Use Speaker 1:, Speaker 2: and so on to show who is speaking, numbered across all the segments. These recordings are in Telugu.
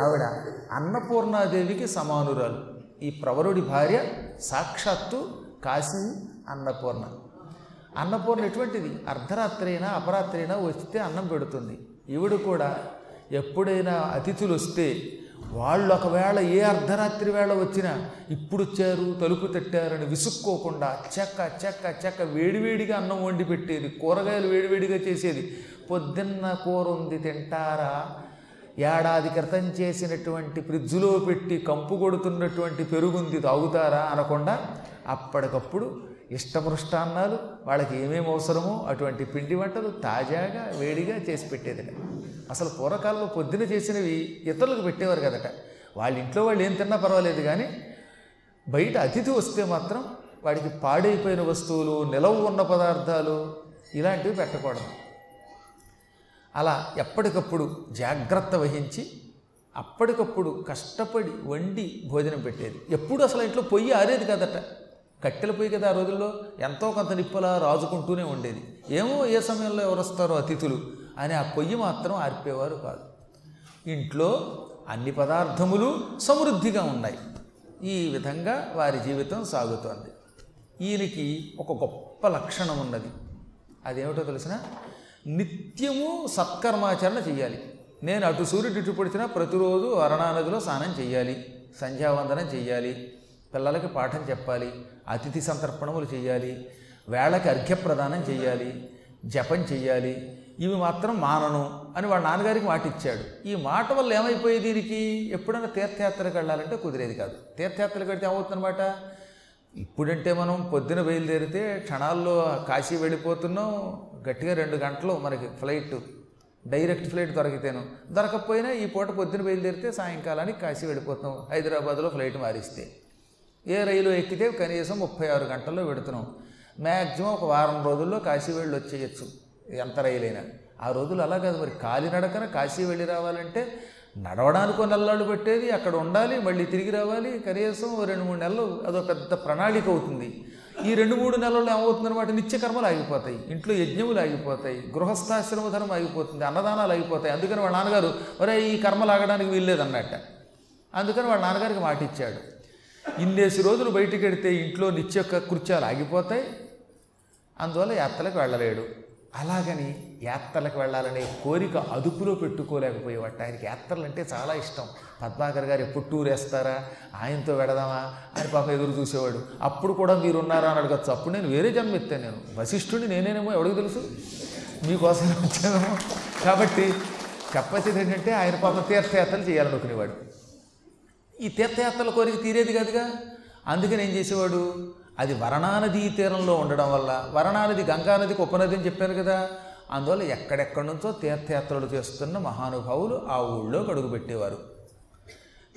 Speaker 1: ఆవిడ అన్నపూర్ణాదేవికి సమానురాలు. ఈ ప్రవరుడి భార్య సాక్షాత్తు కాశీ అన్నపూర్ణ. అన్నపూర్ణ ఎటువంటిది? అర్ధరాత్రి అయినా అపరాత్రి అయినా వస్తే అన్నం పెడుతుంది. ఈవిడ కూడా ఎప్పుడైనా అతిథులు వస్తే వాళ్ళు ఒకవేళ ఏ అర్ధరాత్రి వేళ వచ్చినా ఇప్పుడు వచ్చారు తలుపు తట్టారని విసుక్కోకుండా చెక్క చెక్క చెక్క వేడివేడిగా అన్నం వండి పెట్టేది కూరగాయలు వేడివేడిగా చేసేది. పొద్దున్న కూర ఉంది తింటారా? ఏడాది క్రితం చేసినటువంటి ఫ్రిడ్జ్లో పెట్టి కంపు కొడుతున్నటువంటి పెరుగుంది తాగుతారా అనకుండా అప్పటికప్పుడు ఇష్టపృష్టాన్నాలు వాళ్ళకి ఏమేమి అవసరమో అటువంటి పిండి వంటలు తాజాగా వేడిగా చేసి పెట్టేదట. అసలు పూర్వకాలంలో పొద్దున చేసినవి ఇతరులకు పెట్టేవారు కదట. వాళ్ళ ఇంట్లో వాళ్ళు ఏం తిన్నా పర్వాలేదు కానీ బయట అతిథి వస్తే మాత్రం వాడికి పాడైపోయిన వస్తువులు నిలవ ఉన్న పదార్థాలు ఇలాంటివి పెట్టకూడదు. అలా ఎప్పటికప్పుడు జాగ్రత్త వహించి అప్పటికప్పుడు కష్టపడి వండి భోజనం పెట్టేది. ఎప్పుడు అసలు ఇంట్లో పొయ్యి ఆరేది కదట. కట్టెల పొయ్యి కదా ఆ రోజుల్లో ఎంతో కొంత నిప్పులా రాజుకుంటూనే ఉండేది ఏమో ఏ సమయంలో ఎవరు వస్తారో అతిథులు అని ఆ పొయ్యి మాత్రం ఆర్పేవారు కాదు. ఇంట్లో అన్ని పదార్థములు సమృద్ధిగా ఉన్నాయి. ఈ విధంగా వారి జీవితం సాగుతోంది. ఈయనకి ఒక గొప్ప లక్షణం ఉన్నది. అదేమిటో తెలిసిన? నిత్యము సత్కర్మాచరణ చేయాలి నేను అటు సూర్యుడు ఇటు పడిచినా ప్రతిరోజు అరణానదిలో స్నానం చేయాలి సంధ్యావందనం చేయాలి పిల్లలకి పాఠం చెప్పాలి. అతిథి సంతర్పణములు చేయాలి వేళకి అర్ఘ్యప్రదానం చేయాలి జపం చెయ్యాలి. ఇవి మాత్రం మానను అని వాడు నాన్నగారికి మాట ఇచ్చాడు. ఈ మాట వల్ల ఏమైపోయేది దీనికి? ఎప్పుడైనా తీర్థయాత్రకు వెళ్ళాలంటే కుదిరేది కాదు. తీర్థయాత్రకు వెళ్తే ఏమవుతుందన్నమాట? ఇప్పుడంటే మనం పొద్దున బయలుదేరితే క్షణాల్లో కాశీ వెళ్ళిపోతున్నాం గట్టిగా రెండు గంటలు మనకి ఫ్లైట్ డైరెక్ట్ ఫ్లైట్ దొరికితేను. దొరకకపోయినా ఈ పూట పొద్దున బయలుదేరితే సాయంకాలానికి కాశీ వెళ్ళిపోతున్నాం హైదరాబాద్లో ఫ్లైట్ మారిస్తే. ఏ రైలు ఎక్కితే కనీసం ముప్పై ఆరు గంటల్లో పెడుతున్నాం. మ్యాక్సిమం ఒక వారం రోజుల్లో కాశీ వెళ్ళి వచ్చేయచ్చు ఎంత రైలైనా. ఆ రోజులు అలా కాదు మరి కాలినడకన కాశీ వెళ్ళి రావాలంటే నడవడానికి నెలలు పెట్టేది అక్కడ ఉండాలి మళ్ళీ తిరిగి రావాలి కనీసం ఓ రెండు మూడు నెలలు అదో పెద్ద ప్రణాళిక అవుతుంది. ఈ రెండు మూడు నెలల్లో ఏమవుతుందన్నమాట? నిత్యకర్మలు ఆగిపోతాయి ఇంట్లో యజ్ఞములు ఆగిపోతాయి గృహస్థాశ్రమ ధర్మం ఆగిపోతుంది అన్నదానాలు ఆగిపోతాయి. అందుకని వాళ్ళ నాన్నగారు మరే ఈ కర్మలు ఆగడానికి వీల్లేదన్నట్ట. అందుకని వాళ్ళ నాన్నగారికి మాట ఇచ్చాడు. ఇన్నేసి రోజులు బయటికి వెడితే ఇంట్లో నిత్య కృత్యాలు ఆగిపోతాయి. అందువల్ల యాత్రలకు వెళ్ళలేడు. అలాగని యాత్రలకు వెళ్ళాలనే కోరిక అదుపులో పెట్టుకోలేకపోయేవాట ఆయనకి యాత్రలు అంటే చాలా ఇష్టం. పద్మాకర్ గారు ఎప్పుడు టూర్ వేస్తారా? ఆయనతో వెడదామా? అని పాప ఎదురు చూసేవాడు. అప్పుడు కూడా మీరు ఉన్నారా అని అడగచ్చు. అప్పుడు నేను వేరే జన్మ ఎత్తాను నేను. వశిష్ఠుడిని నేనేనేమో ఎవడికి తెలుసు? మీకోసం వచ్చానేమో. కాబట్టి చెప్పేది ఏంటంటే ఆయన పాప తీర్థయాత్రలు చేయాలనుకునేవాడు. ఈ తీర్థయాత్రల కోరిక తీరేది కాదుగా? అందుకని ఏం చేసేవాడు? అది వరణానదీ తీరంలో ఉండడం వల్ల వరణానది గంగానదికి ఉపనది అని చెప్పాను కదా అందువల్ల ఎక్కడెక్కడి నుంచో తీర్థయాత్రలు చేస్తున్న మహానుభావులు ఆ ఊళ్ళో అడుగుపెట్టేవారు.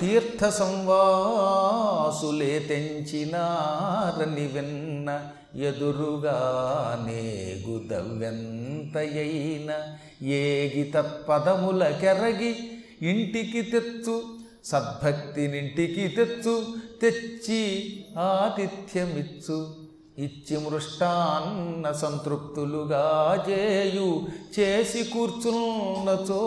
Speaker 1: తీర్థ సంవాసులే తెంచినారని విన్న ఎదురుగానే గుదవ్యంతయైన ఏగి తత్పదముల కెరగి ఇంటికి తెచ్చు సద్భక్తినింటికి తెచ్చు తెచ్చి ఆతిథ్యమిచ్చు. ఇచ్చి మృష్టాన్న సంతృప్తులుగా చేయు చేసి కూర్చున్నచో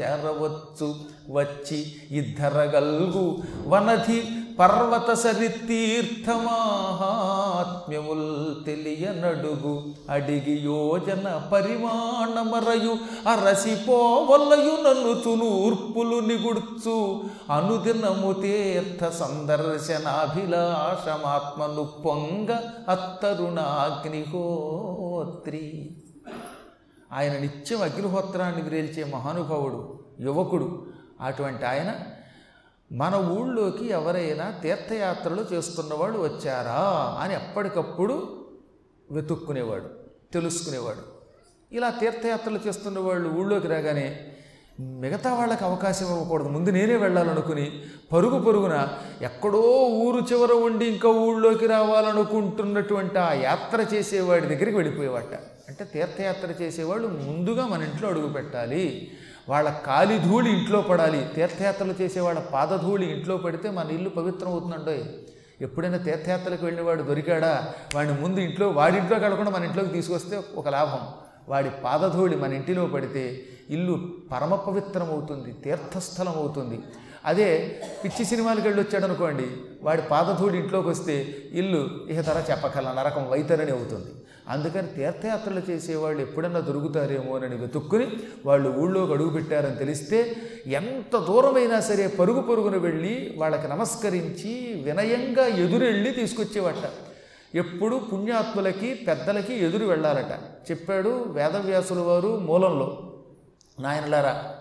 Speaker 1: చేరవచ్చు. వచ్చి ఇద్దరగల్గు. వనధి పర్వత సరితీర్థమాహాత్మ్యముల్ తెలియనడుగు అడిగి యోజన పరిమాణమరయు అరసిపోవలయు నన్ను తునూర్పులు నిగుడ్చు. అనుదినము తీర్థ సందర్శనాభిలాషమాత్మను పొంగ అత్తరుణాగ్నిహోత్రి. ఆయన నిత్యం అగ్నిహోత్రాన్ని విరేల్చే మహానుభావుడు యువకుడు. అటువంటి ఆయన మన ఊళ్ళోకి ఎవరైనా తీర్థయాత్రలు చేస్తున్నవాడు వచ్చారా అని ఎప్పటికప్పుడు వెతుక్కునేవాడు తెలుసుకునేవాడు. ఇలా తీర్థయాత్రలు చేస్తున్న వాళ్ళు ఊళ్ళోకి రాగానే మిగతా వాళ్ళకి అవకాశం ఇవ్వకూడదు. ముందు నేనే వెళ్ళాలనుకుని పరుగు పరుగున ఎక్కడో ఊరు చివర ఉండి ఇంకా ఊళ్ళోకి రావాలనుకుంటున్నటువంటి ఆ యాత్ర చేసేవాడి దగ్గరికి వెళ్ళిపోయేవాట అంటే తీర్థయాత్ర చేసేవాళ్ళు ముందుగా మన ఇంట్లో అడుగు పెట్టాలి. వాళ్ళ కాలి ధూళి ఇంట్లో పడాలి. తీర్థయాత్రలు చేసేవాళ్ళ పాదధూళి ఇంట్లో పడితే మన ఇల్లు పవిత్రం అవుతుందండోయ్. ఎప్పుడైనా తీర్థయాత్రలకు వెళ్ళినవాడు దొరికాడా? వాడిని ముందు ఇంట్లో వాడింట్లోకి కడకుండా మన ఇంట్లోకి తీసుకొస్తే ఒక లాభం. వాడి పాదధూళి మన ఇంటిలో పడితే ఇల్లు పరమ పవిత్రం అవుతుంది తీర్థస్థలం అవుతుంది. అదే పిచ్చి సినిమాలకు వెళ్ళి వచ్చాడు అనుకోండి వాడి పాదధూళి ఇంట్లోకి వస్తే ఇల్లు ఇక తర చెప్పకల నరకం వైతరని అవుతుంది. అందుకని తీర్థయాత్రలు చేసేవాళ్ళు ఎప్పుడన్నా దొరుకుతారేమోనని వెతుక్కుని వాళ్ళు ఊళ్ళోకి అడుగు పెట్టారని తెలిస్తే ఎంత దూరమైనా సరే పరుగు పరుగున వెళ్ళి వాళ్ళకి నమస్కరించి వినయంగా ఎదురెళ్ళి తీసుకొచ్చేవట. ఎప్పుడు పుణ్యాత్ములకి పెద్దలకి ఎదురు వెళ్ళాలట. చెప్పాడు వేదవ్యాసుల వారు మూలంలో. నాయనలారా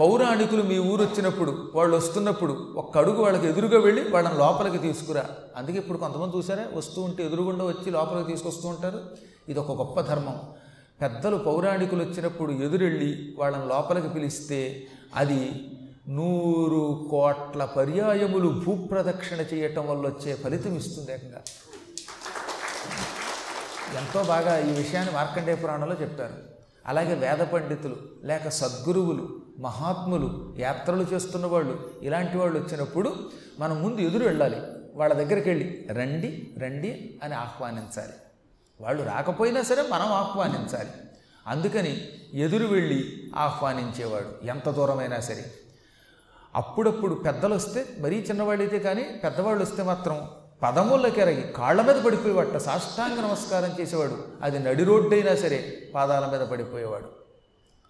Speaker 1: పౌరాణికులు మీ ఊరు వచ్చినప్పుడు వాళ్ళు వస్తున్నప్పుడు ఒక్క అడుగు వాళ్ళకి ఎదురుగా వెళ్ళి వాళ్ళని లోపలికి తీసుకురా. అందుకే ఇప్పుడు కొంతమంది చూసారా? వస్తూ ఉంటే ఎదురుగుండా వచ్చి లోపలికి తీసుకొస్తూ ఉంటారు. ఇది ఒక గొప్ప ధర్మం. పెద్దలు పౌరాణికులు వచ్చినప్పుడు ఎదురెళ్ళి వాళ్ళని లోపలికి పిలిస్తే అది నూరు కోట్ల పర్యాయములు భూప్రదక్షిణ చేయటం వల్ల వచ్చే ఫలితం ఇస్తుంది ఏకంగా. ఎంతో బాగా ఈ విషయాన్ని మార్కండేయ పురాణంలో చెప్పారు అలాగే వేద పండితులు లేక సద్గురువులు మహాత్ములు యాత్రలు చేస్తున్న వాళ్ళు ఇలాంటి వాళ్ళు వచ్చినప్పుడు మనం ముందు ఎదురు వెళ్ళాలి. వాళ్ళ దగ్గరికి వెళ్ళి రండి రండి అని ఆహ్వానించాలి. వాళ్ళు రాకపోయినా సరే మనం ఆహ్వానించాలి. అందుకని ఎదురు వెళ్ళి ఆహ్వానించేవాడు ఎంత దూరమైనా సరే. అప్పుడప్పుడు పెద్దలు వస్తే మరీ చిన్నవాళ్ళైతే కానీ పెద్దవాళ్ళు వస్తే మాత్రం పదముళ్ళకి ఎరగి కాళ్ళ మీద పడిపోయేవాట సాష్టాంగ నమస్కారం చేసేవాడు. అది నడి రోడ్డైనా సరే పాదాల మీద పడిపోయేవాడు.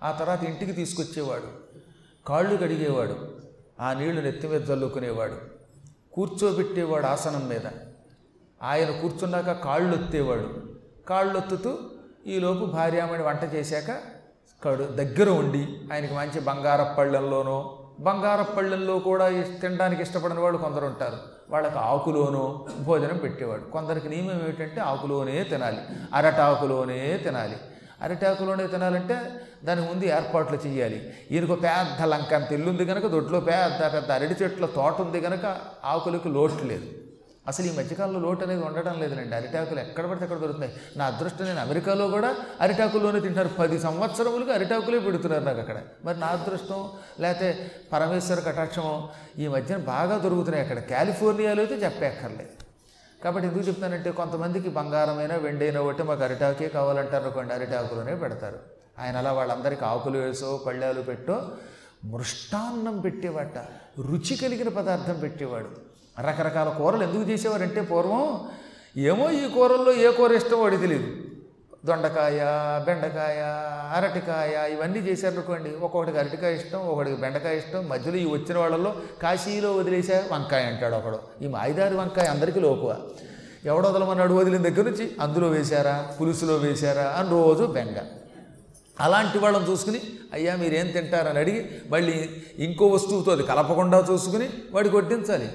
Speaker 1: ఆ తర్వాత ఇంటికి తీసుకొచ్చేవాడు. కాళ్ళు కడిగేవాడు. ఆ నీళ్ళు నెత్తి మీద చల్లుకునేవాడు కూర్చోబెట్టేవాడు ఆసనం మీద. ఆయన కూర్చున్నాక కాళ్ళు ఒత్తేవాడు కాళ్ళు ఒత్తుతూ ఈలోపు భార్యామణి వంట చేశాక కడు దగ్గర ఉండి ఆయనకి మంచి బంగారపు పళ్ళెంలోనో కూడా తినడానికి ఇష్టపడిన వాళ్ళు కొందరు ఉంటారు. వాళ్ళకి ఆకులోనో భోజనం పెట్టేవాడు. కొందరికి నియమం ఏమిటంటే ఆకులోనే తినాలి. అరటాకులోనే తినాలి. అరటాకులోనే తినాలంటే దాని ముందు ఏర్పాట్లు చేయాలి ఈయనకు పెద్ద లంక అంత ఇల్లుంది కనుక దొడ్లో పెద్ద పెద్ద అరటి చెట్ల తోట ఉంది కనుక ఆకులకు లోటు లేదు. అసలు ఈ మధ్యకాలంలో లోటు అనేది ఉండటం లేదండి అరిటాకులు ఎక్కడ పడితే అక్కడ దొరుకుతున్నాయి. నా అదృష్టం నేను అమెరికాలో కూడా అరిటాకుల్లోనే తింటున్నారు. పది సంవత్సరములుగా అరిటాకులే పెడుతున్నారు నాకు అక్కడ. మరి నా అదృష్టం లేకపోతే పరమేశ్వర కటాక్షమో ఈ మధ్యన బాగా దొరుకుతున్నాయి అక్కడ. కాలిఫోర్నియాలో అయితే చెప్పేక్కర్లేదు. కాబట్టి ఎందుకు చెప్తానంటే కొంతమందికి బంగారమైన వెండైన ఒకటి మాకు అరిటాకే కావాలంటారు అనుకోండి అరిటాకులోనే పెడతారు. ఆయన అలా వాళ్ళందరికీ ఆకులు వేసో పళ్ళాలు పెట్టో మృష్టాన్నం పెట్టేవాట రుచి కలిగిన పదార్థం పెట్టేవాడు. రకరకాల కూరలు ఎందుకు చేసేవారంటే పూర్వం ఏమో ఈ కూరల్లో ఏ కూర ఇష్టం వాడి తెలియదు దొండకాయ బెండకాయ అరటికాయ ఇవన్నీ చేశారనుకోండి ఒక్కొక్కడికి అరటికాయ ఇష్టం ఒకడికి బెండకాయ ఇష్టం మధ్యలో ఈ వచ్చిన వాళ్ళలో కాశీలో వదిలేసా వంకాయ అంటాడు ఒకడు. ఈ మాయిదారి వంకాయ అందరికీ లోకువ. ఎవడో వదలమన్నాడు వదిలిన దగ్గర నుంచి? అందులో వేశారా? పులుసులో వేశారా? అని రోజు బెంగ. అలాంటి వాళ్ళని చూసుకుని అయ్యా మీరేం తింటారని అడిగి మళ్ళీ ఇంకో వస్తువుతో అది కలపకుండా చూసుకుని వాడికి వడ్డించాలి.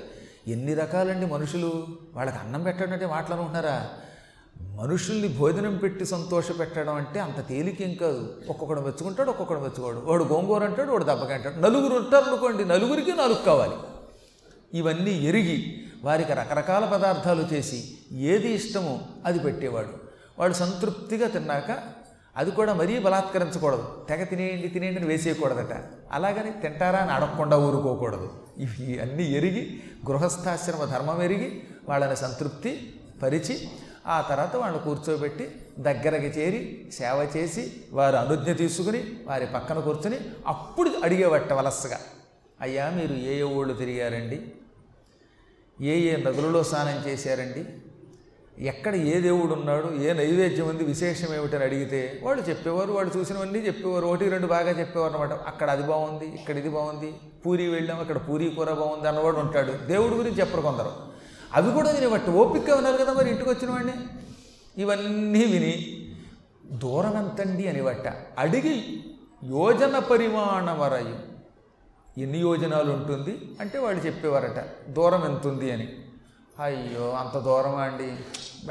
Speaker 1: ఎన్ని రకాలండి మనుషులు? వాళ్ళకి అన్నం పెట్టడం అంటే మాటలు అనుకుంటున్నారా? మనుషుల్ని భోజనం పెట్టి సంతోష పెట్టడం అంటే అంత తేలికేం కాదు. ఒక్కొక్కడు మెచ్చుకుంటాడు ఒక్కొక్కడు మెచ్చుకోడు. వాడు గోంగూర అంటాడు వాడు దెబ్బకి అంటాడు నలుగురు ఉంటారు అనుకోండి నలుగురికి నాలుగు కావాలి. ఇవన్నీ ఎరిగి వారికి రకరకాల పదార్థాలు చేసి ఏది ఇష్టమో అది పెట్టేవాడు. వాడు సంతృప్తిగా తిన్నాక అది కూడా మరీ బలాత్కరించకూడదు. తెగ తినేయండి తినేయండి అని వేసేయకూడదట. అలాగని తింటారా అని అడగకుండా ఊరుకోకూడదు. ఇవి అన్నీ ఎరిగి గృహస్థాశ్రమ ధర్మం ఎరిగి వాళ్ళని సంతృప్తి పరిచి ఆ తర్వాత వాళ్ళని కూర్చోబెట్టి దగ్గరకి చేరి సేవ చేసి వారు అనుజ్ఞ తీసుకుని వారి పక్కన కూర్చుని అప్పుడు అడిగేవట్ట వలసగా. అయ్యా మీరు ఏ ఏ ఊళ్ళు తిరిగారండి? ఏ ఏ నదులలో స్నానం చేశారండి? ఎక్కడ ఏ దేవుడు ఉన్నాడు ఏ నైవేద్యం ఉంది విశేషం ఏమిటని అడిగితే వాళ్ళు చెప్పేవారు వాళ్ళు చూసినవన్నీ చెప్పేవారు ఒకటి రెండు బాగా చెప్పేవారు అనమాట అక్కడ అది బాగుంది ఇక్కడ ఇది బాగుంది పూరి వెళ్ళాం అక్కడ పూరి కూర బాగుంది అన్నవాడు ఉంటాడు. దేవుడి గురించి చెప్పరు కొందరు. అవి కూడా వినేవట్టు ఓపిక ఉన్నారు కదా మరి ఇంటికి వచ్చిన వాడిని? ఇవన్నీ విని దూరం ఎంతండి అనివట్ట అడిగి యోజన పరిమాణమరయు ఎన్ని యోజనాలు ఉంటుంది అంటే వాళ్ళు చెప్పేవారట దూరం ఎంత ఉంది అని. అయ్యో అంత దూరమా అండి?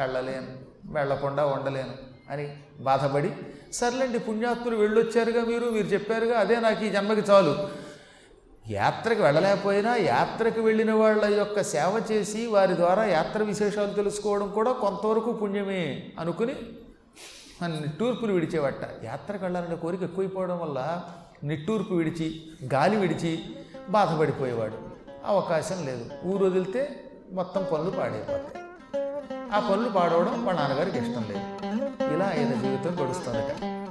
Speaker 1: వెళ్ళలేను. వెళ్ళకుండా ఉండలేను అని బాధపడి సర్లేండి పుణ్యాత్ములు వెళ్ళొచ్చారుగా మీరు మీరు చెప్పారుగా అదే నాకు ఈ జన్మకి చాలు. యాత్రకు వెళ్ళలేకపోయినా యాత్రకు వెళ్ళిన వాళ్ళ యొక్క సేవ చేసి వారి ద్వారా యాత్ర విశేషాలు తెలుసుకోవడం కూడా కొంతవరకు పుణ్యమే అనుకుని నిట్టూర్పులు విడిచేవట. యాత్రకు వెళ్ళాలనే కోరిక ఎక్కువైపోవడం వల్ల నిట్టూర్పు విడిచి గాలి విడిచి బాధపడిపోయేవాడు. అవకాశం లేదు. ఊరు వదిలితే మొత్తం పనులు పాడైపోతాయి. ఆ పనులు పాడవడం మా నాన్నగారికి ఇష్టం లేదు. ఇలా ఆయన జీవితం గడుస్తుందట.